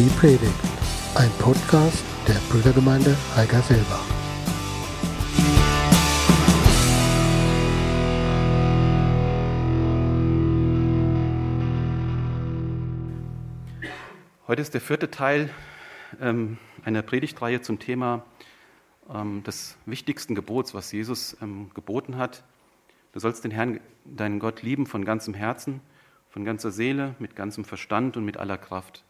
Die Predigt, ein Podcast der Brüdergemeinde Heigerselbach. Heute ist der vierte Teil ähm, einer Predigtreihe zum Thema ähm, des wichtigsten Gebots, was Jesus ähm, geboten hat. Du sollst den Herrn, deinen Gott lieben von ganzem Herzen, von ganzer Seele, mit ganzem Verstand und mit aller Kraft.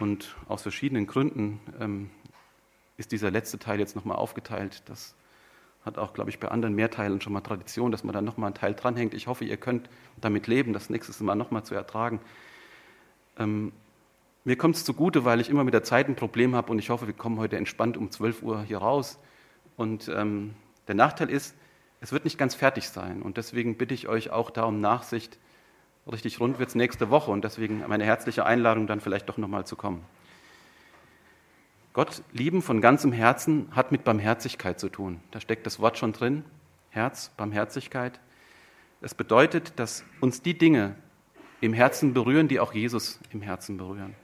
Und aus verschiedenen Gründen ähm, ist dieser letzte Teil jetzt nochmal aufgeteilt. Das hat auch, glaube ich, bei anderen Mehrteilen schon mal Tradition, dass man da nochmal einen Teil dranhängt. Ich hoffe, ihr könnt damit leben, das nächste Mal nochmal zu ertragen. Ähm, mir kommt es zugute, weil ich immer mit der Zeit ein Problem habe und ich hoffe, wir kommen heute entspannt um 12 Uhr hier raus. Und ähm, der Nachteil ist, es wird nicht ganz fertig sein. Und deswegen bitte ich euch auch da um Nachsicht. Richtig rund wird es nächste Woche und deswegen meine herzliche Einladung, dann vielleicht doch nochmal zu kommen. Gott lieben von ganzem Herzen hat mit Barmherzigkeit zu tun. Da steckt das Wort schon drin. Herz, Barmherzigkeit. Es bedeutet, dass uns die Dinge im Herzen berühren, die auch Jesus im Herzen berühren.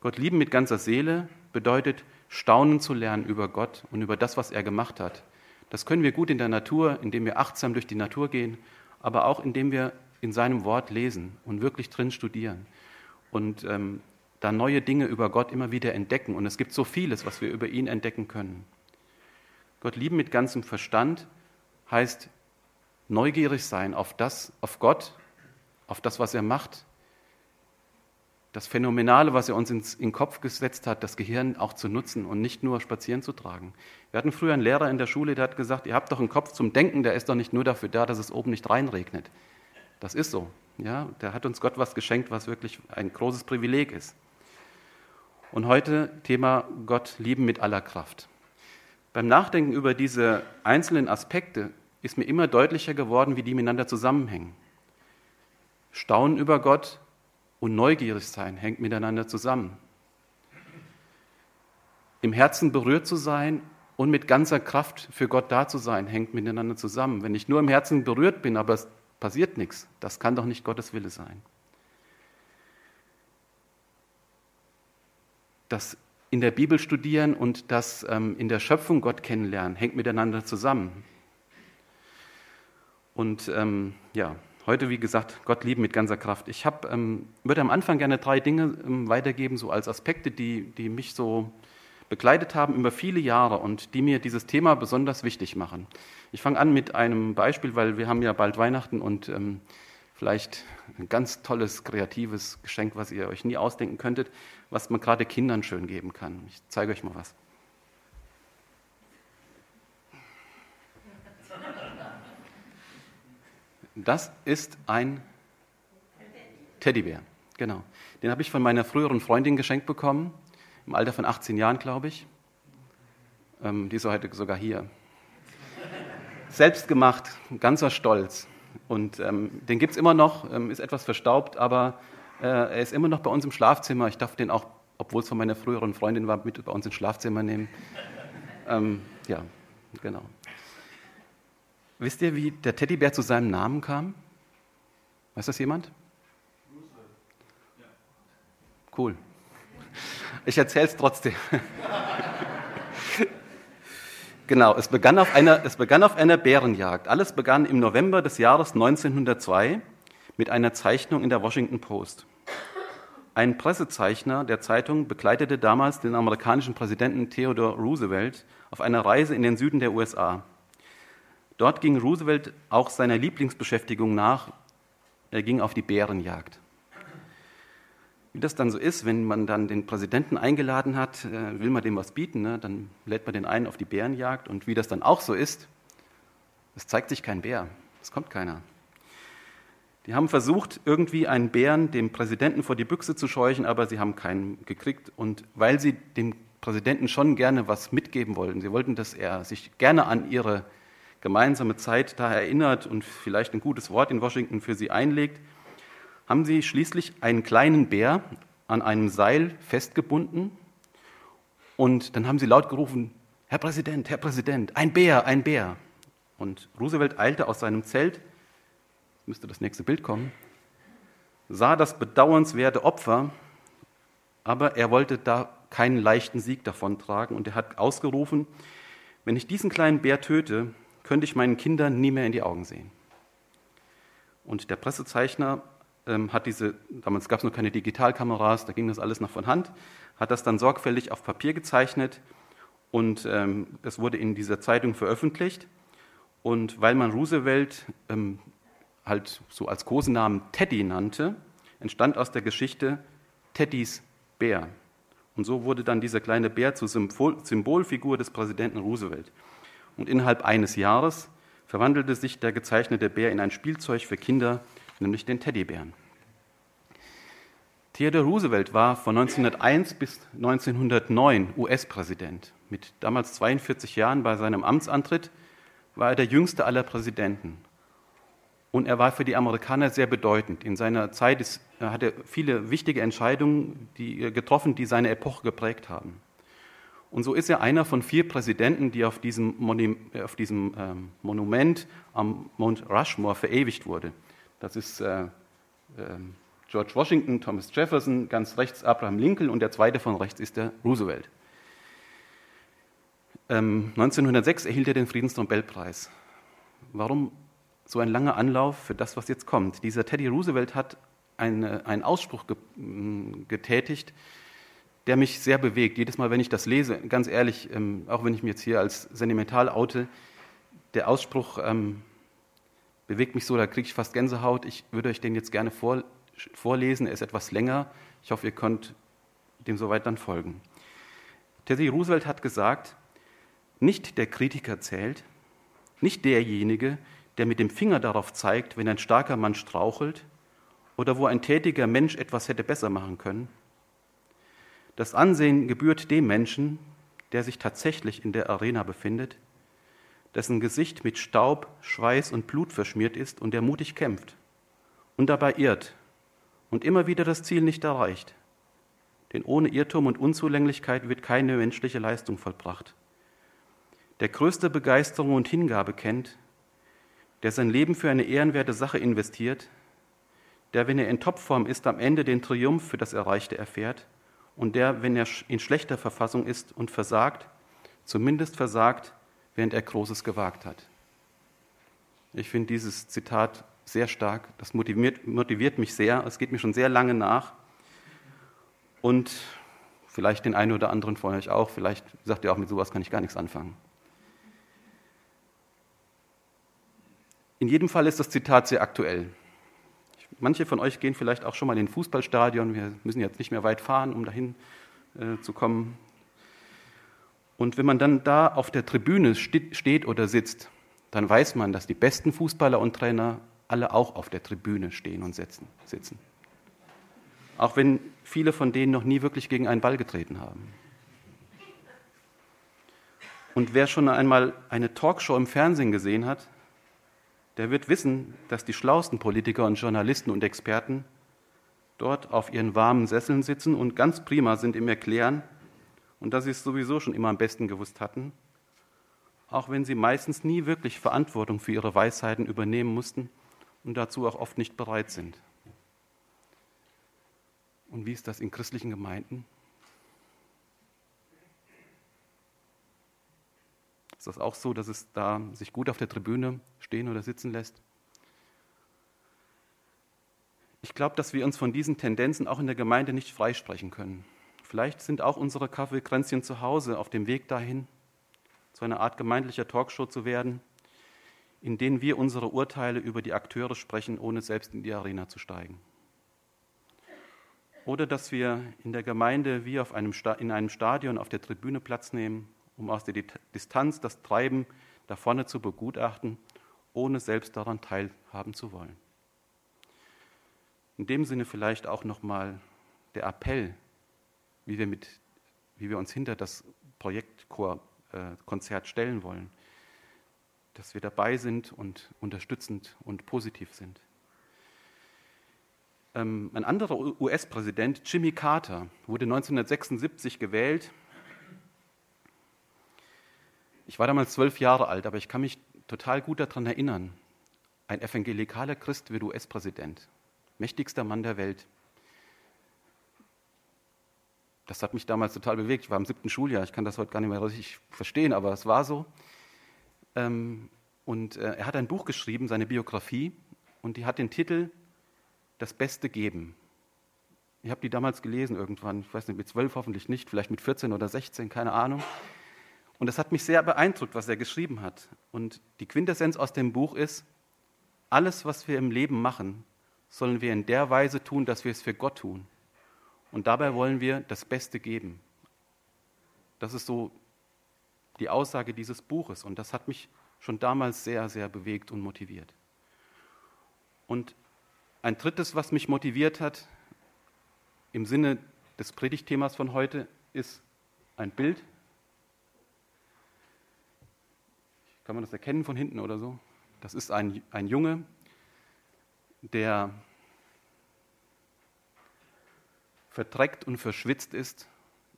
Gott lieben mit ganzer Seele bedeutet, staunen zu lernen über Gott und über das, was er gemacht hat. Das können wir gut in der Natur, indem wir achtsam durch die Natur gehen, aber auch indem wir in seinem Wort lesen und wirklich drin studieren und ähm, da neue Dinge über Gott immer wieder entdecken. Und es gibt so vieles, was wir über ihn entdecken können. Gott lieben mit ganzem Verstand heißt neugierig sein auf das, auf Gott, auf das, was er macht, das Phänomenale, was er uns ins, in den Kopf gesetzt hat, das Gehirn auch zu nutzen und nicht nur spazieren zu tragen. Wir hatten früher einen Lehrer in der Schule, der hat gesagt, ihr habt doch einen Kopf zum Denken, der ist doch nicht nur dafür da, dass es oben nicht reinregnet. Das ist so. Ja, der hat uns Gott was geschenkt, was wirklich ein großes Privileg ist. Und heute Thema Gott lieben mit aller Kraft. Beim Nachdenken über diese einzelnen Aspekte ist mir immer deutlicher geworden, wie die miteinander zusammenhängen. Staunen über Gott, und neugierig sein hängt miteinander zusammen. Im Herzen berührt zu sein und mit ganzer Kraft für Gott da zu sein, hängt miteinander zusammen. Wenn ich nur im Herzen berührt bin, aber passiert nichts, das kann doch nicht Gottes Wille sein. Das in der Bibel studieren und das ähm, in der Schöpfung Gott kennenlernen, hängt miteinander zusammen. Und ähm, ja, Heute, wie gesagt, Gott lieben mit ganzer Kraft. Ich hab, ähm, würde am Anfang gerne drei Dinge ähm, weitergeben, so als Aspekte, die, die mich so begleitet haben über viele Jahre und die mir dieses Thema besonders wichtig machen. Ich fange an mit einem Beispiel, weil wir haben ja bald Weihnachten und ähm, vielleicht ein ganz tolles, kreatives Geschenk, was ihr euch nie ausdenken könntet, was man gerade Kindern schön geben kann. Ich zeige euch mal was. Das ist ein Teddybär, genau. Den habe ich von meiner früheren Freundin geschenkt bekommen, im Alter von 18 Jahren, glaube ich. Ähm, die ist heute sogar hier. Selbst gemacht, ganzer Stolz. Und ähm, den gibt es immer noch, ähm, ist etwas verstaubt, aber äh, er ist immer noch bei uns im Schlafzimmer. Ich darf den auch, obwohl es von meiner früheren Freundin war, mit bei uns ins Schlafzimmer nehmen. Ähm, ja, genau. Wisst ihr, wie der Teddybär zu seinem Namen kam? Weiß das jemand? Cool. Ich erzähle es trotzdem. genau, es begann, auf einer, es begann auf einer Bärenjagd. Alles begann im November des Jahres 1902 mit einer Zeichnung in der Washington Post. Ein Pressezeichner der Zeitung begleitete damals den amerikanischen Präsidenten Theodore Roosevelt auf einer Reise in den Süden der USA. Dort ging Roosevelt auch seiner Lieblingsbeschäftigung nach. Er ging auf die Bärenjagd. Wie das dann so ist, wenn man dann den Präsidenten eingeladen hat, äh, will man dem was bieten, ne? dann lädt man den ein auf die Bärenjagd. Und wie das dann auch so ist, es zeigt sich kein Bär, es kommt keiner. Die haben versucht, irgendwie einen Bären dem Präsidenten vor die Büchse zu scheuchen, aber sie haben keinen gekriegt. Und weil sie dem Präsidenten schon gerne was mitgeben wollten, sie wollten, dass er sich gerne an ihre gemeinsame Zeit da erinnert und vielleicht ein gutes Wort in Washington für sie einlegt, haben sie schließlich einen kleinen Bär an einem Seil festgebunden und dann haben sie laut gerufen, Herr Präsident, Herr Präsident, ein Bär, ein Bär. Und Roosevelt eilte aus seinem Zelt, müsste das nächste Bild kommen, sah das bedauernswerte Opfer Aber er wollte da keinen leichten Sieg davontragen und er hat ausgerufen, wenn ich diesen kleinen Bär töte, könnte ich meinen Kindern nie mehr in die Augen sehen. Und der Pressezeichner ähm, hat diese, damals gab es noch keine Digitalkameras, da ging das alles noch von Hand, hat das dann sorgfältig auf Papier gezeichnet und ähm, es wurde in dieser Zeitung veröffentlicht. Und weil man Roosevelt ähm, halt so als Kosenamen Teddy nannte, entstand aus der Geschichte Teddys Bär. Und so wurde dann dieser kleine Bär zur Symbolfigur des Präsidenten Roosevelt. Und innerhalb eines Jahres verwandelte sich der gezeichnete Bär in ein Spielzeug für Kinder, nämlich den Teddybären. Theodore Roosevelt war von 1901 bis 1909 US-Präsident. Mit damals 42 Jahren bei seinem Amtsantritt war er der jüngste aller Präsidenten. Und er war für die Amerikaner sehr bedeutend. In seiner Zeit ist, hat er viele wichtige Entscheidungen die, getroffen, die seine Epoche geprägt haben. Und so ist er einer von vier Präsidenten, die auf diesem, Monu auf diesem ähm, Monument am Mount Rushmore verewigt wurde. Das ist äh, äh, George Washington, Thomas Jefferson, ganz rechts Abraham Lincoln und der zweite von rechts ist der Roosevelt. Ähm, 1906 erhielt er den Friedensnobelpreis. Warum so ein langer Anlauf für das, was jetzt kommt? Dieser Teddy Roosevelt hat eine, einen Ausspruch ge getätigt, der mich sehr bewegt. Jedes Mal, wenn ich das lese, ganz ehrlich, ähm, auch wenn ich mich jetzt hier als sentimental oute, der Ausspruch ähm, bewegt mich so, da kriege ich fast Gänsehaut. Ich würde euch den jetzt gerne vor, vorlesen. Er ist etwas länger. Ich hoffe, ihr könnt dem soweit dann folgen. Teddy Roosevelt hat gesagt, nicht der Kritiker zählt, nicht derjenige, der mit dem Finger darauf zeigt, wenn ein starker Mann strauchelt oder wo ein tätiger Mensch etwas hätte besser machen können. Das Ansehen gebührt dem Menschen, der sich tatsächlich in der Arena befindet, dessen Gesicht mit Staub, Schweiß und Blut verschmiert ist und der mutig kämpft und dabei irrt und immer wieder das Ziel nicht erreicht. Denn ohne Irrtum und Unzulänglichkeit wird keine menschliche Leistung vollbracht der größte Begeisterung und Hingabe kennt, der sein Leben für eine ehrenwerte Sache investiert, der, wenn er in Topform ist, am Ende den Triumph für das Erreichte erfährt und der, wenn er in schlechter Verfassung ist und versagt, zumindest versagt, während er Großes gewagt hat. Ich finde dieses Zitat sehr stark, das motiviert, motiviert mich sehr, es geht mir schon sehr lange nach und vielleicht den einen oder anderen von euch auch, vielleicht sagt ihr auch, mit sowas kann ich gar nichts anfangen. In jedem Fall ist das Zitat sehr aktuell. Manche von euch gehen vielleicht auch schon mal in ein Fußballstadion. Wir müssen jetzt nicht mehr weit fahren, um dahin äh, zu kommen. Und wenn man dann da auf der Tribüne steht oder sitzt, dann weiß man, dass die besten Fußballer und Trainer alle auch auf der Tribüne stehen und sitzen. Auch wenn viele von denen noch nie wirklich gegen einen Ball getreten haben. Und wer schon einmal eine Talkshow im Fernsehen gesehen hat, der wird wissen, dass die schlauesten Politiker und Journalisten und Experten dort auf ihren warmen Sesseln sitzen und ganz prima sind im Erklären und dass sie es sowieso schon immer am besten gewusst hatten, auch wenn sie meistens nie wirklich Verantwortung für ihre Weisheiten übernehmen mussten und dazu auch oft nicht bereit sind. Und wie ist das in christlichen Gemeinden? Ist das auch so, dass es da sich gut auf der Tribüne stehen oder sitzen lässt? Ich glaube, dass wir uns von diesen Tendenzen auch in der Gemeinde nicht freisprechen können. Vielleicht sind auch unsere Kaffeekränzchen zu Hause auf dem Weg dahin, zu einer Art gemeindlicher Talkshow zu werden, in denen wir unsere Urteile über die Akteure sprechen, ohne selbst in die Arena zu steigen. Oder dass wir in der Gemeinde wie auf einem in einem Stadion auf der Tribüne Platz nehmen um aus der Distanz das Treiben da vorne zu begutachten, ohne selbst daran teilhaben zu wollen. In dem Sinne vielleicht auch nochmal der Appell, wie wir, mit, wie wir uns hinter das Projektkonzert stellen wollen, dass wir dabei sind und unterstützend und positiv sind. Ähm, ein anderer US-Präsident, Jimmy Carter, wurde 1976 gewählt ich war damals zwölf Jahre alt, aber ich kann mich total gut daran erinnern. Ein evangelikaler Christ wird US-Präsident, mächtigster Mann der Welt. Das hat mich damals total bewegt. Ich war im siebten Schuljahr, ich kann das heute gar nicht mehr richtig verstehen, aber es war so. Ähm, und äh, er hat ein Buch geschrieben, seine Biografie, und die hat den Titel Das Beste geben. Ich habe die damals gelesen irgendwann, ich weiß nicht, mit zwölf hoffentlich nicht, vielleicht mit 14 oder 16, keine Ahnung. Und das hat mich sehr beeindruckt, was er geschrieben hat. Und die Quintessenz aus dem Buch ist, alles, was wir im Leben machen, sollen wir in der Weise tun, dass wir es für Gott tun. Und dabei wollen wir das Beste geben. Das ist so die Aussage dieses Buches. Und das hat mich schon damals sehr, sehr bewegt und motiviert. Und ein drittes, was mich motiviert hat, im Sinne des Predigtthemas von heute, ist ein Bild. Kann man das erkennen von hinten oder so? Das ist ein, ein Junge, der verdreckt und verschwitzt ist.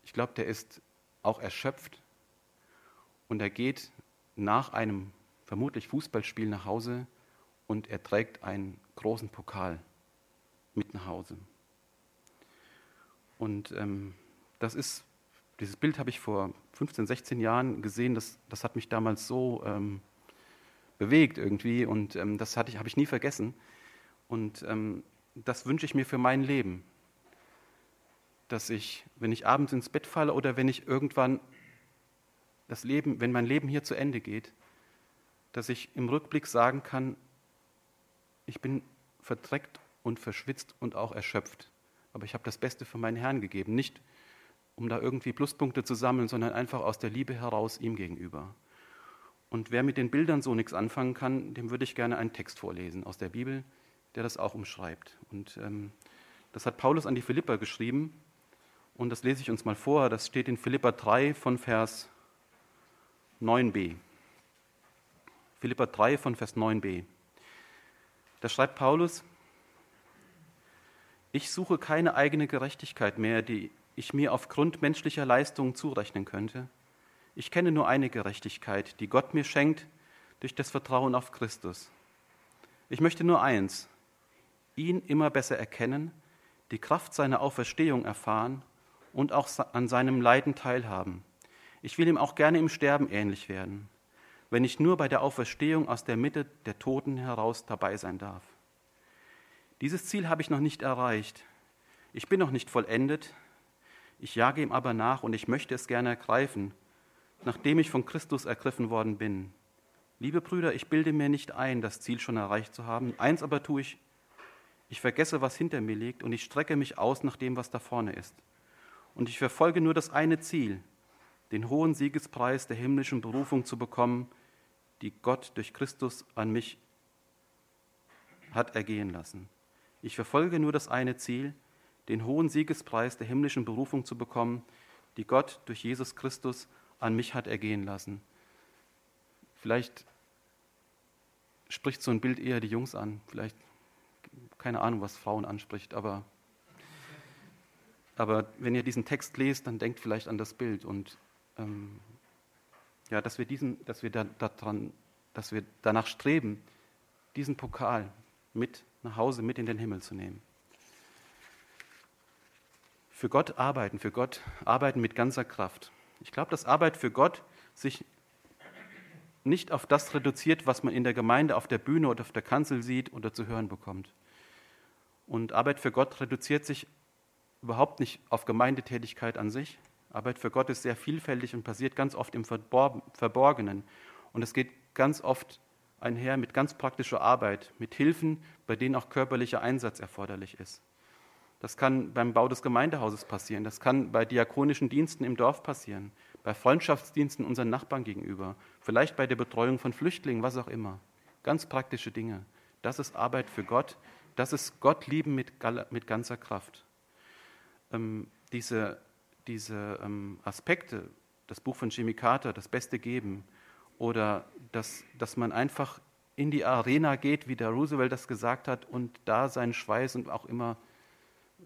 Ich glaube, der ist auch erschöpft. Und er geht nach einem vermutlich Fußballspiel nach Hause und er trägt einen großen Pokal mit nach Hause. Und ähm, das ist, dieses Bild habe ich vor 15, 16 Jahren gesehen, das, das hat mich damals so ähm, bewegt irgendwie und ähm, das ich, habe ich nie vergessen. Und ähm, das wünsche ich mir für mein Leben, dass ich, wenn ich abends ins Bett falle oder wenn ich irgendwann das Leben, wenn mein Leben hier zu Ende geht, dass ich im Rückblick sagen kann, ich bin verdreckt und verschwitzt und auch erschöpft. Aber ich habe das Beste für meinen Herrn gegeben. Nicht, um da irgendwie Pluspunkte zu sammeln, sondern einfach aus der Liebe heraus ihm gegenüber. Und wer mit den Bildern so nichts anfangen kann, dem würde ich gerne einen Text vorlesen aus der Bibel, der das auch umschreibt. Und ähm, das hat Paulus an die Philipper geschrieben. Und das lese ich uns mal vor. Das steht in Philippa 3 von Vers 9b. Philippa 3 von Vers 9b. Da schreibt Paulus, ich suche keine eigene Gerechtigkeit mehr, die ich mir aufgrund menschlicher Leistungen zurechnen könnte. Ich kenne nur eine Gerechtigkeit, die Gott mir schenkt durch das Vertrauen auf Christus. Ich möchte nur eins, ihn immer besser erkennen, die Kraft seiner Auferstehung erfahren und auch an seinem Leiden teilhaben. Ich will ihm auch gerne im Sterben ähnlich werden, wenn ich nur bei der Auferstehung aus der Mitte der Toten heraus dabei sein darf. Dieses Ziel habe ich noch nicht erreicht. Ich bin noch nicht vollendet. Ich jage ihm aber nach und ich möchte es gerne ergreifen, nachdem ich von Christus ergriffen worden bin. Liebe Brüder, ich bilde mir nicht ein, das Ziel schon erreicht zu haben. Eins aber tue ich, ich vergesse, was hinter mir liegt und ich strecke mich aus nach dem, was da vorne ist. Und ich verfolge nur das eine Ziel, den hohen Siegespreis der himmlischen Berufung zu bekommen, die Gott durch Christus an mich hat ergehen lassen. Ich verfolge nur das eine Ziel, den hohen Siegespreis der himmlischen Berufung zu bekommen, die Gott durch Jesus Christus an mich hat ergehen lassen. Vielleicht spricht so ein Bild eher die Jungs an, vielleicht keine Ahnung, was Frauen anspricht, aber, aber wenn ihr diesen Text lest, dann denkt vielleicht an das Bild und ähm, ja, dass wir diesen, dass wir da, daran, dass wir danach streben, diesen Pokal mit nach Hause mit in den Himmel zu nehmen. Für Gott arbeiten, für Gott arbeiten mit ganzer Kraft. Ich glaube, dass Arbeit für Gott sich nicht auf das reduziert, was man in der Gemeinde auf der Bühne oder auf der Kanzel sieht oder zu hören bekommt. Und Arbeit für Gott reduziert sich überhaupt nicht auf Gemeindetätigkeit an sich. Arbeit für Gott ist sehr vielfältig und passiert ganz oft im Verborgenen. Und es geht ganz oft einher mit ganz praktischer Arbeit, mit Hilfen, bei denen auch körperlicher Einsatz erforderlich ist. Das kann beim Bau des Gemeindehauses passieren, das kann bei diakonischen Diensten im Dorf passieren, bei Freundschaftsdiensten unseren Nachbarn gegenüber, vielleicht bei der Betreuung von Flüchtlingen, was auch immer. Ganz praktische Dinge. Das ist Arbeit für Gott, das ist Gott lieben mit, mit ganzer Kraft. Ähm, diese diese ähm, Aspekte, das Buch von Jimmy Carter, das Beste geben, oder dass, dass man einfach in die Arena geht, wie der Roosevelt das gesagt hat, und da seinen Schweiß und auch immer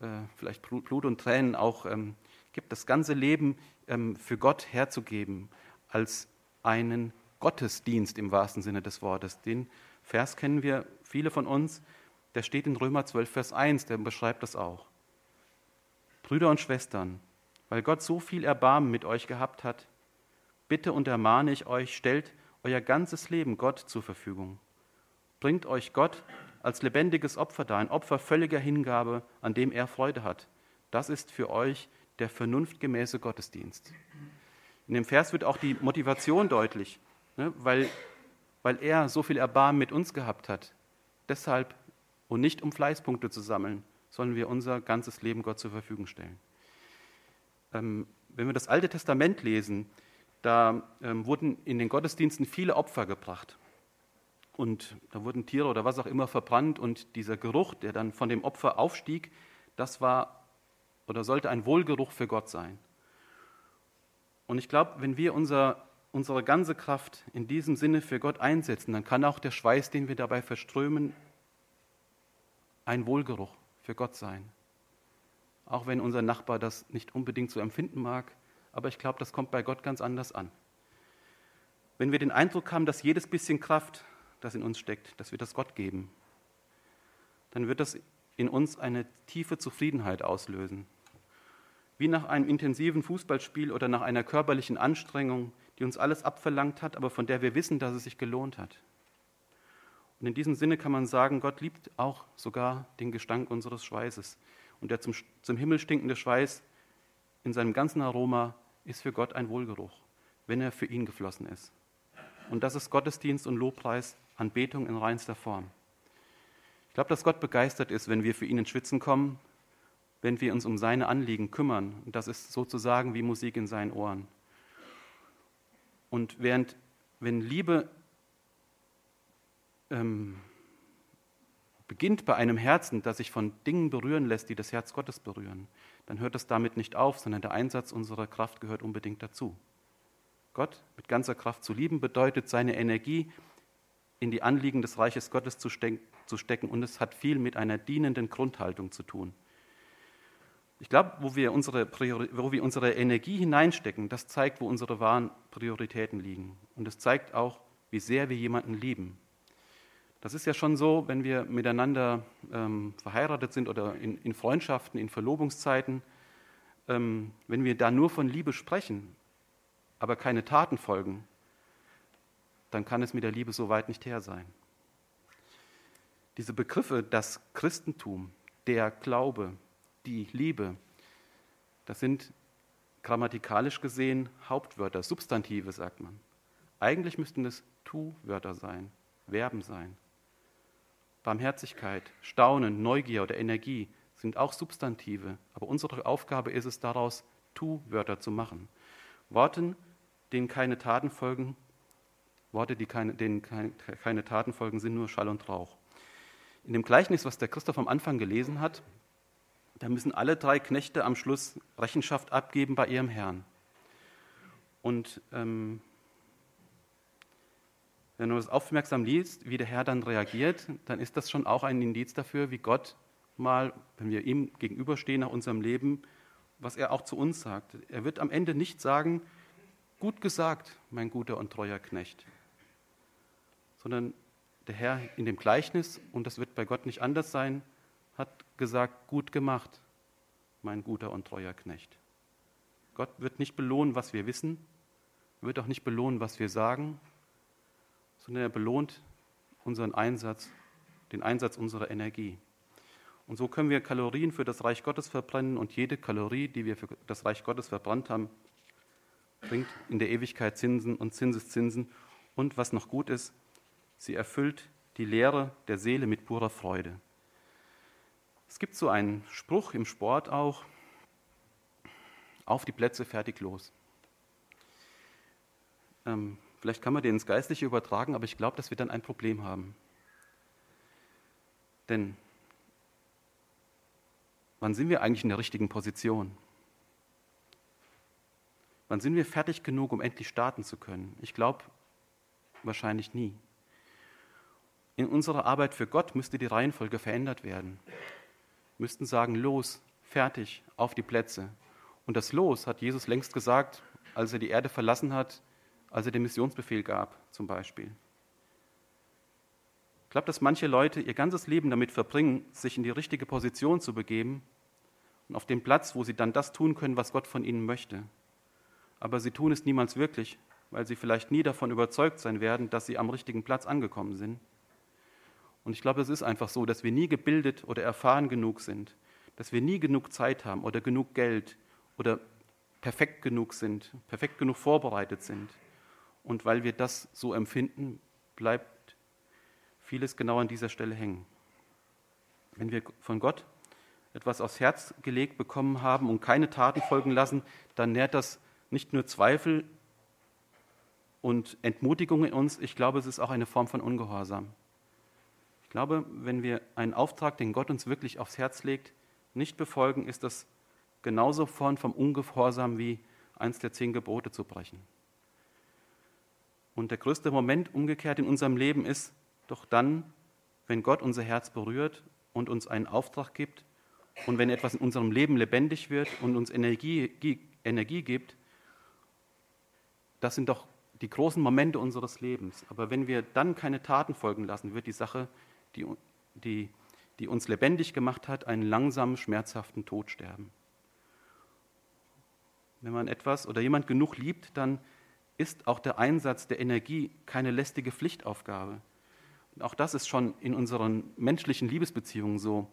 äh, vielleicht Blut und Tränen auch ähm, gibt, das ganze Leben ähm, für Gott herzugeben, als einen Gottesdienst im wahrsten Sinne des Wortes. Den Vers kennen wir viele von uns, der steht in Römer 12, Vers 1, der beschreibt das auch. Brüder und Schwestern, weil Gott so viel Erbarmen mit euch gehabt hat, bitte und ermahne ich euch, stellt euer ganzes Leben Gott zur Verfügung. Bringt euch Gott als lebendiges Opfer dar, ein Opfer völliger Hingabe, an dem er Freude hat. Das ist für euch der vernunftgemäße Gottesdienst. In dem Vers wird auch die Motivation deutlich, ne, weil, weil er so viel Erbarmen mit uns gehabt hat. Deshalb und nicht um Fleißpunkte zu sammeln, sollen wir unser ganzes Leben Gott zur Verfügung stellen. Ähm, wenn wir das Alte Testament lesen, da ähm, wurden in den Gottesdiensten viele Opfer gebracht. Und da wurden Tiere oder was auch immer verbrannt und dieser Geruch, der dann von dem Opfer aufstieg, das war oder sollte ein Wohlgeruch für Gott sein. Und ich glaube, wenn wir unser, unsere ganze Kraft in diesem Sinne für Gott einsetzen, dann kann auch der Schweiß, den wir dabei verströmen, ein Wohlgeruch für Gott sein. Auch wenn unser Nachbar das nicht unbedingt so empfinden mag, aber ich glaube, das kommt bei Gott ganz anders an. Wenn wir den Eindruck haben, dass jedes bisschen Kraft, das in uns steckt, dass wir das Gott geben, dann wird das in uns eine tiefe Zufriedenheit auslösen. Wie nach einem intensiven Fußballspiel oder nach einer körperlichen Anstrengung, die uns alles abverlangt hat, aber von der wir wissen, dass es sich gelohnt hat. Und in diesem Sinne kann man sagen, Gott liebt auch sogar den Gestank unseres Schweißes. Und der zum, zum Himmel stinkende Schweiß in seinem ganzen Aroma ist für Gott ein Wohlgeruch, wenn er für ihn geflossen ist. Und das ist Gottesdienst und Lobpreis, Anbetung in reinster Form. Ich glaube, dass Gott begeistert ist, wenn wir für ihn ins Schwitzen kommen, wenn wir uns um seine Anliegen kümmern. Und das ist sozusagen wie Musik in seinen Ohren. Und während, wenn Liebe ähm, beginnt bei einem Herzen, das sich von Dingen berühren lässt, die das Herz Gottes berühren, dann hört es damit nicht auf, sondern der Einsatz unserer Kraft gehört unbedingt dazu. Gott mit ganzer Kraft zu lieben bedeutet, seine Energie in die Anliegen des Reiches Gottes zu, stecken und es hat viel mit einer dienenden Grundhaltung zu tun. Ich glaube, wo, wo wir unsere Energie hineinstecken, das zeigt, wo unsere wahren Prioritäten liegen. Und es zeigt auch, wie sehr wir jemanden lieben. Das ist ja schon so, wenn wir miteinander ähm, verheiratet sind oder in, in, Freundschaften, in Verlobungszeiten, ähm, wenn wir da nur von Liebe sprechen, aber keine Taten folgen, dann kann es mit der Liebe so weit nicht her sein. Diese Begriffe, das Christentum, der Glaube, die Liebe, das sind grammatikalisch gesehen Hauptwörter, Substantive, sagt man. Eigentlich müssten es Tu-Wörter sein, Verben sein. Barmherzigkeit, Staunen, Neugier oder Energie sind auch Substantive, aber unsere Aufgabe ist es daraus, Tu-Wörter zu machen. Worten, denen keine Taten folgen, Worte, die keine, denen keine, keine Taten folgen, sind nur Schall und Rauch. In dem Gleichnis, was der Christoph am Anfang gelesen hat, da müssen alle drei Knechte am Schluss Rechenschaft abgeben bei ihrem Herrn. Und ähm, wenn du das aufmerksam liest, wie der Herr dann reagiert, dann ist das schon auch ein Indiz dafür, wie Gott mal, wenn wir ihm gegenüberstehen nach unserem Leben, was er auch zu uns sagt. Er wird am Ende nicht sagen, gut gesagt, mein guter und treuer Knecht, sondern der Herr in dem Gleichnis, und das wird bei Gott nicht anders sein, hat gesagt, gut gemacht, mein guter und treuer Knecht. Gott wird nicht belohnen, was wir wissen, wird auch nicht belohnen, was wir sagen, sondern er belohnt unseren Einsatz, den Einsatz unserer Energie. Und so können wir Kalorien für das Reich Gottes verbrennen und jede Kalorie, die wir für das Reich Gottes verbrannt haben, bringt in der Ewigkeit Zinsen und Zinseszinsen. Und was noch gut ist, sie erfüllt die Leere der Seele mit purer Freude. Es gibt so einen Spruch im Sport auch, auf die Plätze, fertig, los. Ähm, Vielleicht kann man den ins Geistliche übertragen, aber ich glaube, dass wir dann ein Problem haben. Denn wann sind wir eigentlich in der richtigen Position? Wann sind wir fertig genug, um endlich starten zu können? Ich glaube, wahrscheinlich nie. In unserer Arbeit für Gott müsste die Reihenfolge verändert werden. Wir müssten sagen, los, fertig, auf die Plätze. Und das Los hat Jesus längst gesagt, als er die Erde verlassen hat, als er den Missionsbefehl gab, zum Beispiel. Ich glaube, dass manche Leute ihr ganzes Leben damit verbringen, sich in die richtige Position zu begeben und auf dem Platz, wo sie dann das tun können, was Gott von ihnen möchte. Aber sie tun es niemals wirklich, weil sie vielleicht nie davon überzeugt sein werden, dass sie am richtigen Platz angekommen sind. Und ich glaube, es ist einfach so, dass wir nie gebildet oder erfahren genug sind, dass wir nie genug Zeit haben oder genug Geld oder perfekt genug sind, perfekt genug vorbereitet sind. Und weil wir das so empfinden, bleibt vieles genau an dieser Stelle hängen. Wenn wir von Gott etwas aufs Herz gelegt bekommen haben und keine Taten folgen lassen, dann nährt das nicht nur Zweifel und Entmutigung in uns, ich glaube, es ist auch eine Form von Ungehorsam. Ich glaube, wenn wir einen Auftrag, den Gott uns wirklich aufs Herz legt, nicht befolgen, ist das genauso Form vom Ungehorsam wie eins der zehn Gebote zu brechen. Und der größte Moment umgekehrt in unserem Leben ist doch dann, wenn Gott unser Herz berührt und uns einen Auftrag gibt und wenn etwas in unserem Leben lebendig wird und uns Energie, Energie gibt, das sind doch die großen Momente unseres Lebens. Aber wenn wir dann keine Taten folgen lassen, wird die Sache, die, die, die uns lebendig gemacht hat, einen langsamen, schmerzhaften Tod sterben. Wenn man etwas oder jemand genug liebt, dann ist auch der Einsatz der Energie keine lästige Pflichtaufgabe. Und auch das ist schon in unseren menschlichen Liebesbeziehungen so.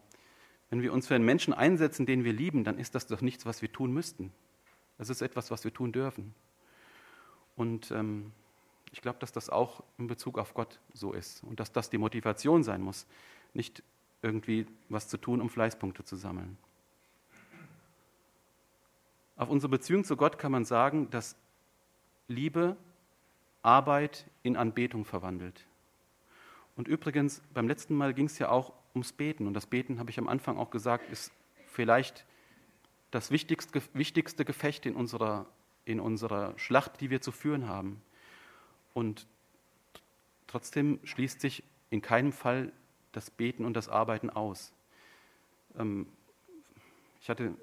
Wenn wir uns für einen Menschen einsetzen, den wir lieben, dann ist das doch nichts, was wir tun müssten. Das ist etwas, was wir tun dürfen. Und ähm, ich glaube, dass das auch in Bezug auf Gott so ist und dass das die Motivation sein muss, nicht irgendwie was zu tun, um Fleißpunkte zu sammeln. Auf unsere Beziehung zu Gott kann man sagen, dass Liebe Arbeit in Anbetung verwandelt. Und übrigens, beim letzten Mal ging es ja auch ums Beten. Und das Beten, habe ich am Anfang auch gesagt, ist vielleicht das wichtigste, wichtigste Gefecht in unserer, in unserer Schlacht, die wir zu führen haben. Und trotzdem schließt sich in keinem Fall das Beten und das Arbeiten aus. Ähm, ich hatte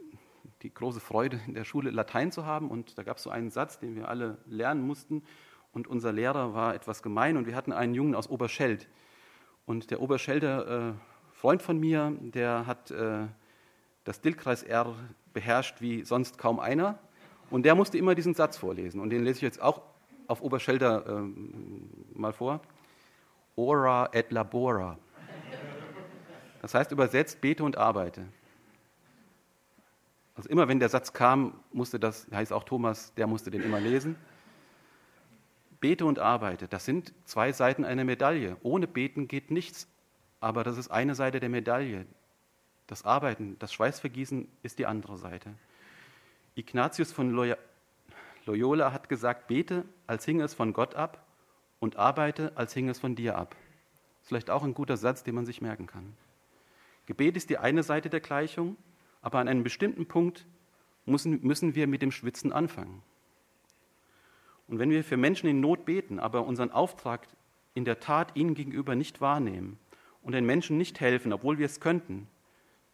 die große Freude, in der Schule Latein zu haben und da gab es so einen Satz, den wir alle lernen mussten. Und unser Lehrer war etwas gemein und wir hatten einen Jungen aus Oberscheld. Und der Oberschelder äh, Freund von mir, der hat äh, das Dillkreis R beherrscht wie sonst kaum einer. Und der musste immer diesen Satz vorlesen. Und den lese ich jetzt auch auf Oberschelder äh, mal vor. Ora et labora. Das heißt übersetzt, bete und arbeite. Also immer wenn der Satz kam, musste das, heißt auch Thomas, der musste den immer lesen. Bete und arbeite, das sind zwei Seiten einer Medaille. Ohne Beten geht nichts. Aber das ist eine Seite der Medaille. Das Arbeiten, das Schweißvergießen ist die andere Seite. Ignatius von Loyola hat gesagt, bete, als hinge es von Gott ab und arbeite, als hinge es von dir ab. Das ist vielleicht auch ein guter Satz, den man sich merken kann. Gebet ist die eine Seite der Gleichung, aber an einem bestimmten Punkt müssen, müssen wir mit dem Schwitzen anfangen. Und wenn wir für Menschen in Not beten, aber unseren Auftrag in der Tat ihnen gegenüber nicht wahrnehmen, und den Menschen nicht helfen, obwohl wir es könnten,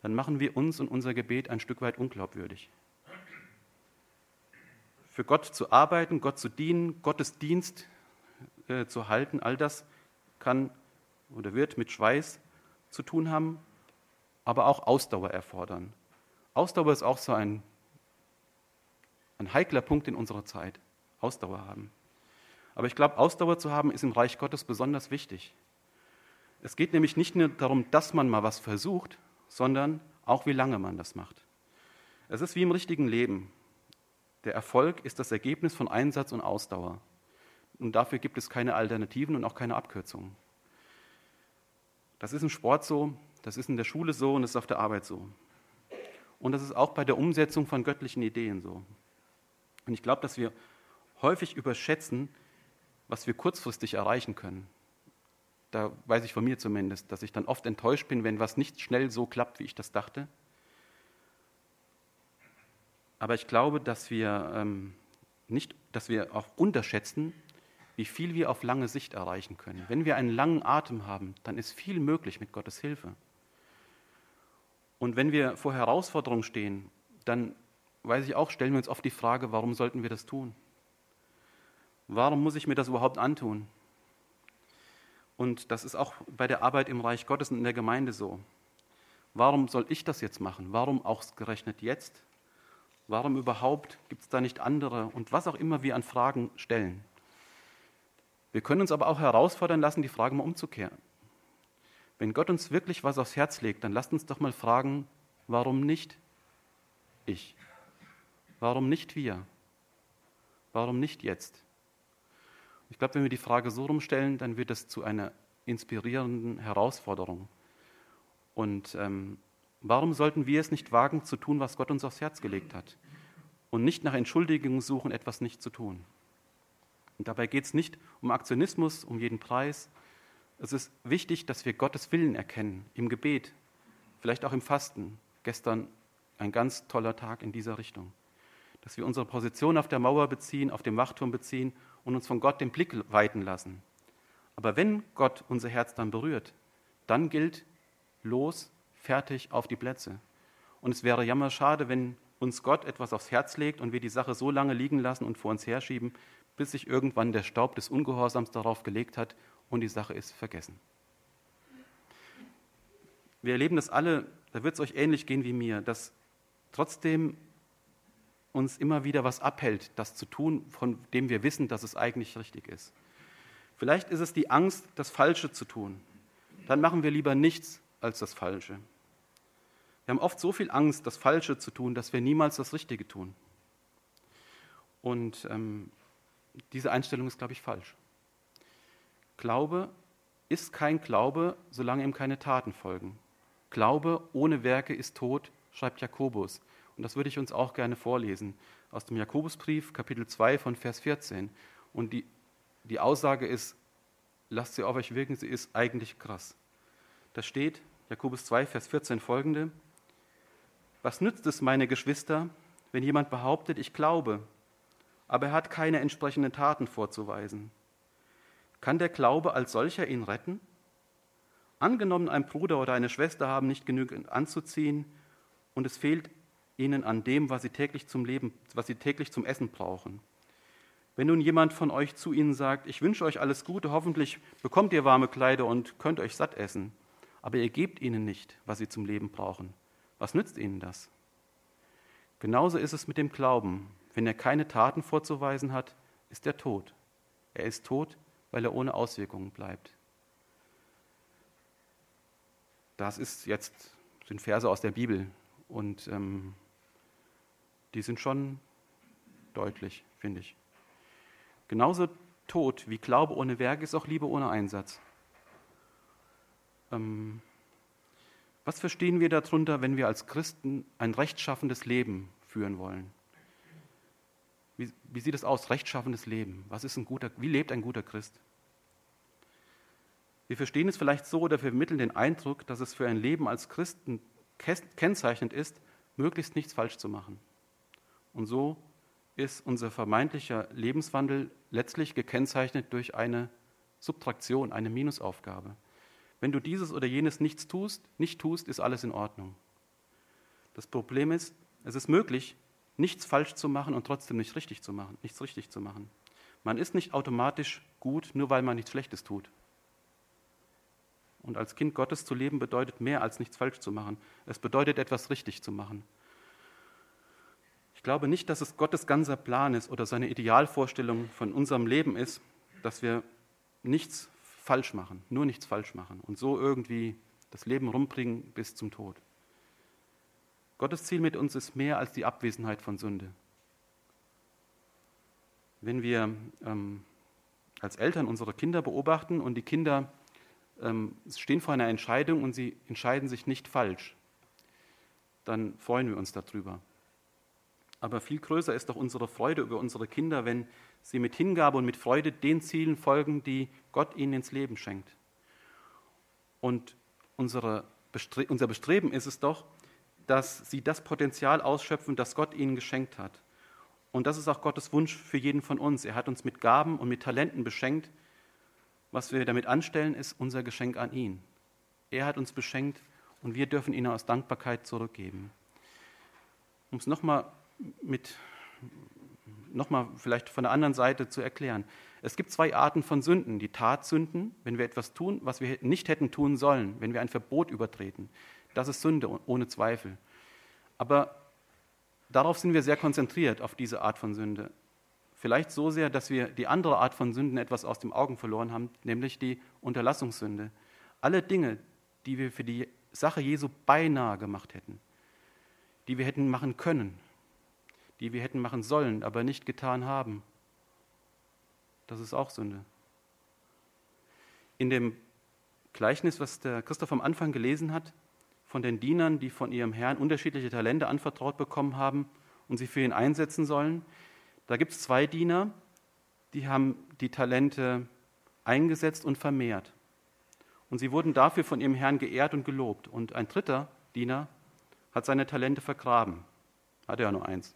dann machen wir uns und unser Gebet ein Stück weit unglaubwürdig. Für Gott zu arbeiten, Gott zu dienen, Gottes Dienst äh, zu halten, all das kann oder wird mit Schweiß zu tun haben, aber auch Ausdauer erfordern. Ausdauer ist auch so ein, ein heikler Punkt in unserer Zeit. Ausdauer haben. Aber ich glaube, Ausdauer zu haben ist im Reich Gottes besonders wichtig. Es geht nämlich nicht nur darum, dass man mal was versucht, sondern auch, wie lange man das macht. Es ist wie im richtigen Leben. Der Erfolg ist das Ergebnis von Einsatz und Ausdauer. Und dafür gibt es keine Alternativen und auch keine Abkürzungen. Das ist im Sport so, das ist in der Schule so und das ist auf der Arbeit so. Und das ist auch bei der Umsetzung von göttlichen Ideen so. Und ich glaube, dass wir häufig überschätzen, was wir kurzfristig erreichen können. Da weiß ich von mir zumindest, dass ich dann oft enttäuscht bin, wenn was nicht schnell so klappt, wie ich das dachte. Aber ich glaube, dass wir, ähm, nicht, dass wir auch unterschätzen, wie viel wir auf lange Sicht erreichen können. Wenn wir einen langen Atem haben, dann ist viel möglich mit Gottes Hilfe. Und wenn wir vor Herausforderungen stehen, dann weiß ich auch, stellen wir uns oft die Frage, warum sollten wir das tun? Warum muss ich mir das überhaupt antun? Und das ist auch bei der Arbeit im Reich Gottes und in der Gemeinde so. warum soll ich das jetzt machen? Warum auch gerechnet jetzt? Warum überhaupt? Gibt es da nicht andere? Und was auch immer wir an Fragen stellen. Wir können uns aber auch herausfordern lassen, die Frage mal umzukehren. Wenn Gott uns wirklich was aufs Herz legt, dann lasst uns doch mal fragen, warum nicht ich? Warum nicht wir? Warum nicht jetzt? Ich glaube, wenn wir die Frage so rumstellen, dann wird es zu einer inspirierenden Herausforderung. Und ähm, warum sollten wir es nicht wagen zu tun, was Gott uns aufs Herz gelegt hat? Und nicht nach Entschuldigungen suchen, etwas nicht zu tun. Und dabei geht es nicht um Aktionismus, um jeden Preis. Es ist wichtig, dass wir Gottes Willen erkennen, im Gebet, vielleicht auch im Fasten. Gestern ein ganz toller Tag in dieser Richtung. Dass wir unsere Position auf der Mauer beziehen, auf dem Wachturm beziehen und uns von Gott den Blick weiten lassen. Aber wenn Gott unser Herz dann berührt, dann gilt los, fertig, auf die Plätze. Und es wäre jammerschade, wenn uns Gott etwas aufs Herz legt und wir die Sache so lange liegen lassen und vor uns herschieben, bis sich irgendwann der Staub des Ungehorsams darauf gelegt hat und die Sache ist vergessen. Wir erleben das alle, da wird es euch ähnlich gehen wie mir, dass trotzdem uns immer wieder was abhält, das zu tun, von dem wir wissen, dass es eigentlich richtig ist. Vielleicht ist es die Angst, das Falsche zu tun. Dann machen wir lieber nichts als das Falsche. Wir haben oft so viel Angst, das Falsche zu tun, dass wir niemals das Richtige tun. Und ähm, diese Einstellung ist, glaube ich, falsch. Glaube ist kein Glaube, solange ihm keine Taten folgen. Glaube ohne Werke ist tot, schreibt Jakobus. Und das würde ich uns auch gerne vorlesen aus dem Jakobusbrief, Kapitel 2 von Vers 14. Und die, die Aussage ist, lasst sie auf euch wirken, sie ist eigentlich krass. Da steht, Jakobus 2, Vers 14 folgende, was nützt es, meine Geschwister, wenn jemand behauptet, ich glaube, aber er hat keine entsprechenden Taten vorzuweisen. Kann der Glaube als solcher ihn retten? Angenommen, ein Bruder oder eine Schwester haben nicht genügend anzuziehen und es fehlt ihnen an dem, was sie täglich zum Leben, was sie täglich zum Essen brauchen. Wenn nun jemand von euch zu ihnen sagt, ich wünsche euch alles Gute, hoffentlich bekommt ihr warme Kleider und könnt euch satt essen, aber ihr gebt ihnen nicht, was sie zum Leben brauchen, was nützt ihnen das? Genauso ist es mit dem Glauben. Wenn er keine Taten vorzuweisen hat, ist er tot. Er ist tot, weil er ohne Auswirkungen bleibt. Das ist jetzt sind Verse aus der Bibel und ähm, die sind schon deutlich, finde ich. Genauso tot wie Glaube ohne Werk ist auch Liebe ohne Einsatz. Ähm, was verstehen wir darunter, wenn wir als Christen ein rechtschaffendes Leben führen wollen? Wie, wie sieht es aus, rechtschaffendes Leben? Was ist ein guter, wie lebt ein guter Christ? Wir verstehen es vielleicht so oder vermitteln den Eindruck, dass es für ein Leben als Christen kennzeichnend ist, möglichst nichts falsch zu machen. Und so ist unser vermeintlicher Lebenswandel letztlich gekennzeichnet durch eine Subtraktion, eine Minusaufgabe. Wenn du dieses oder jenes nichts tust, nicht tust, ist alles in Ordnung. Das Problem ist, es ist möglich, nichts falsch zu machen und trotzdem nicht richtig zu machen, nichts richtig zu machen. Man ist nicht automatisch gut, nur weil man nichts Schlechtes tut. Und als Kind Gottes zu leben bedeutet mehr als nichts falsch zu machen. Es bedeutet etwas richtig zu machen. Ich glaube nicht, dass es Gottes ganzer Plan ist oder seine Idealvorstellung von unserem Leben ist, dass wir nichts falsch machen, nur nichts falsch machen und so irgendwie das Leben rumbringen bis zum Tod. Gottes Ziel mit uns ist mehr als die Abwesenheit von Sünde. Wenn wir ähm, als Eltern unsere Kinder beobachten und die Kinder ähm, stehen vor einer Entscheidung und sie entscheiden sich nicht falsch, dann freuen wir uns darüber. Aber viel größer ist doch unsere Freude über unsere Kinder, wenn sie mit Hingabe und mit Freude den Zielen folgen, die Gott ihnen ins Leben schenkt. Und unsere unser Bestreben ist es doch, dass sie das Potenzial ausschöpfen, das Gott ihnen geschenkt hat. Und das ist auch Gottes Wunsch für jeden von uns. Er hat uns mit Gaben und mit Talenten beschenkt. Was wir damit anstellen, ist unser Geschenk an ihn. Er hat uns beschenkt und wir dürfen ihn aus Dankbarkeit zurückgeben. Um es nochmal mit nochmal vielleicht von der anderen Seite zu erklären. Es gibt zwei Arten von Sünden. Die Tatsünden, wenn wir etwas tun, was wir nicht hätten tun sollen, wenn wir ein Verbot übertreten. Das ist Sünde, ohne Zweifel. Aber darauf sind wir sehr konzentriert, auf diese Art von Sünde. Vielleicht so sehr, dass wir die andere Art von Sünden etwas aus den Augen verloren haben, nämlich die Unterlassungssünde. Alle Dinge, die wir für die Sache Jesu beinahe gemacht hätten, die wir hätten machen können, die wir hätten machen sollen, aber nicht getan haben, das ist auch Sünde. In dem Gleichnis, was der Christoph am Anfang gelesen hat, von den Dienern, die von ihrem Herrn unterschiedliche Talente anvertraut bekommen haben und sie für ihn einsetzen sollen, da gibt es zwei Diener, die haben die Talente eingesetzt und vermehrt. Und sie wurden dafür von ihrem Herrn geehrt und gelobt. Und ein dritter Diener hat seine Talente vergraben. Hatte ja nur eins.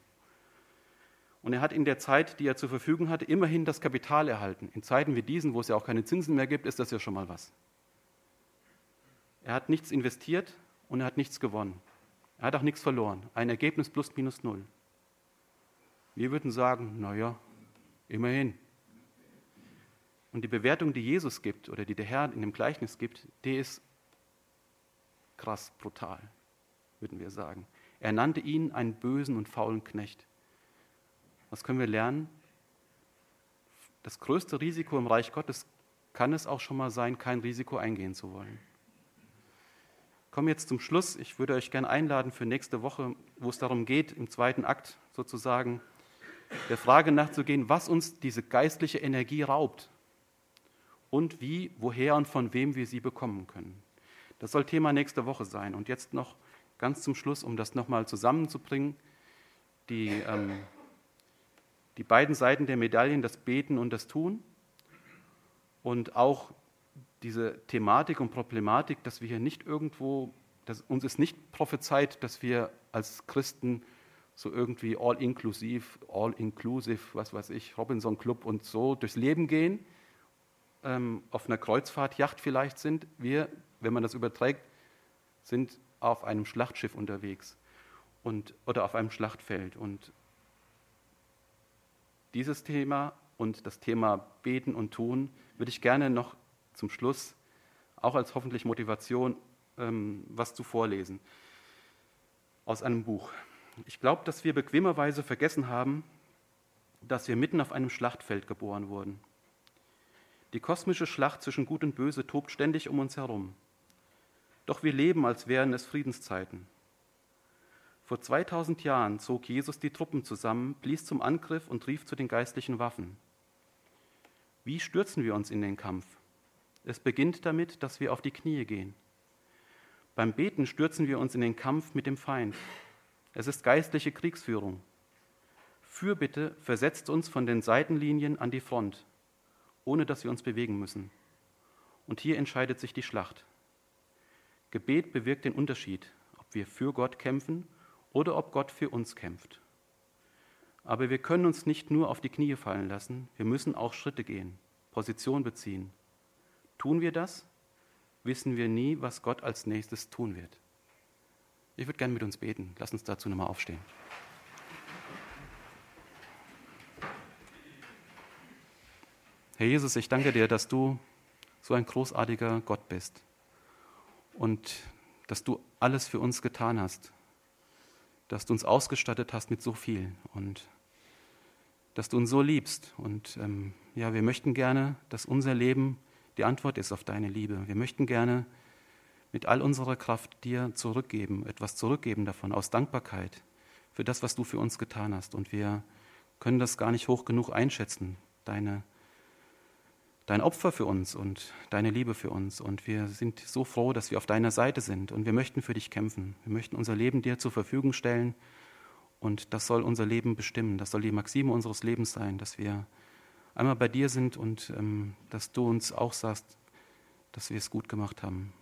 Und er hat in der Zeit, die er zur Verfügung hatte, immerhin das Kapital erhalten. In Zeiten wie diesen, wo es ja auch keine Zinsen mehr gibt, ist das ja schon mal was. Er hat nichts investiert und er hat nichts gewonnen. Er hat auch nichts verloren. Ein Ergebnis plus minus null. Wir würden sagen, naja, immerhin. Und die Bewertung, die Jesus gibt oder die der Herr in dem Gleichnis gibt, die ist krass, brutal, würden wir sagen. Er nannte ihn einen bösen und faulen Knecht. Was können wir lernen? Das größte Risiko im Reich Gottes kann es auch schon mal sein, kein Risiko eingehen zu wollen. Komme jetzt zum Schluss. Ich würde euch gerne einladen für nächste Woche, wo es darum geht, im zweiten Akt sozusagen der Frage nachzugehen, was uns diese geistliche Energie raubt und wie, woher und von wem wir sie bekommen können. Das soll Thema nächste Woche sein. Und jetzt noch ganz zum Schluss, um das nochmal zusammenzubringen, die, ähm, die beiden Seiten der Medaillen, das Beten und das Tun und auch diese Thematik und Problematik, dass wir hier nicht irgendwo, dass uns ist nicht prophezeit, dass wir als Christen so irgendwie all-inklusiv, all-inclusive, was weiß ich, Robinson Club und so durchs Leben gehen, ähm, auf einer Kreuzfahrtjacht vielleicht sind. Wir, wenn man das überträgt, sind auf einem Schlachtschiff unterwegs und, oder auf einem Schlachtfeld. Und dieses Thema und das Thema Beten und Tun würde ich gerne noch zum Schluss, auch als hoffentlich Motivation, ähm, was zu vorlesen aus einem Buch. Ich glaube, dass wir bequemerweise vergessen haben, dass wir mitten auf einem Schlachtfeld geboren wurden. Die kosmische Schlacht zwischen Gut und Böse tobt ständig um uns herum. Doch wir leben, als wären es Friedenszeiten. Vor 2000 Jahren zog Jesus die Truppen zusammen, blies zum Angriff und rief zu den geistlichen Waffen. Wie stürzen wir uns in den Kampf? Es beginnt damit, dass wir auf die Knie gehen. Beim Beten stürzen wir uns in den Kampf mit dem Feind. Es ist geistliche Kriegsführung. Fürbitte versetzt uns von den Seitenlinien an die Front, ohne dass wir uns bewegen müssen. Und hier entscheidet sich die Schlacht. Gebet bewirkt den Unterschied, ob wir für Gott kämpfen oder ob Gott für uns kämpft. Aber wir können uns nicht nur auf die Knie fallen lassen, wir müssen auch Schritte gehen, Position beziehen. Tun wir das, wissen wir nie, was Gott als nächstes tun wird. Ich würde gerne mit uns beten. Lass uns dazu nochmal aufstehen. Herr Jesus, ich danke dir, dass du so ein großartiger Gott bist und dass du alles für uns getan hast, dass du uns ausgestattet hast mit so viel und dass du uns so liebst. Und ähm, ja, wir möchten gerne, dass unser Leben die Antwort ist auf deine Liebe. Wir möchten gerne mit all unserer Kraft dir zurückgeben, etwas zurückgeben davon, aus Dankbarkeit für das, was du für uns getan hast. Und wir können das gar nicht hoch genug einschätzen, deine, dein Opfer für uns und deine Liebe für uns. Und wir sind so froh, dass wir auf deiner Seite sind. Und wir möchten für dich kämpfen. Wir möchten unser Leben dir zur Verfügung stellen. Und das soll unser Leben bestimmen. Das soll die Maxime unseres Lebens sein, dass wir einmal bei dir sind und ähm, dass du uns auch sagst, dass wir es gut gemacht haben.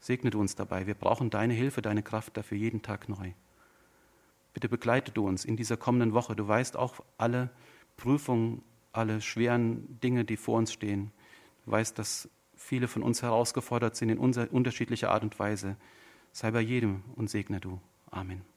Segne du uns dabei. Wir brauchen deine Hilfe, deine Kraft dafür jeden Tag neu. Bitte begleite du uns in dieser kommenden Woche. Du weißt auch alle Prüfungen, alle schweren Dinge, die vor uns stehen. Du weißt, dass viele von uns herausgefordert sind in unterschiedlicher Art und Weise. Sei bei jedem und segne du. Amen.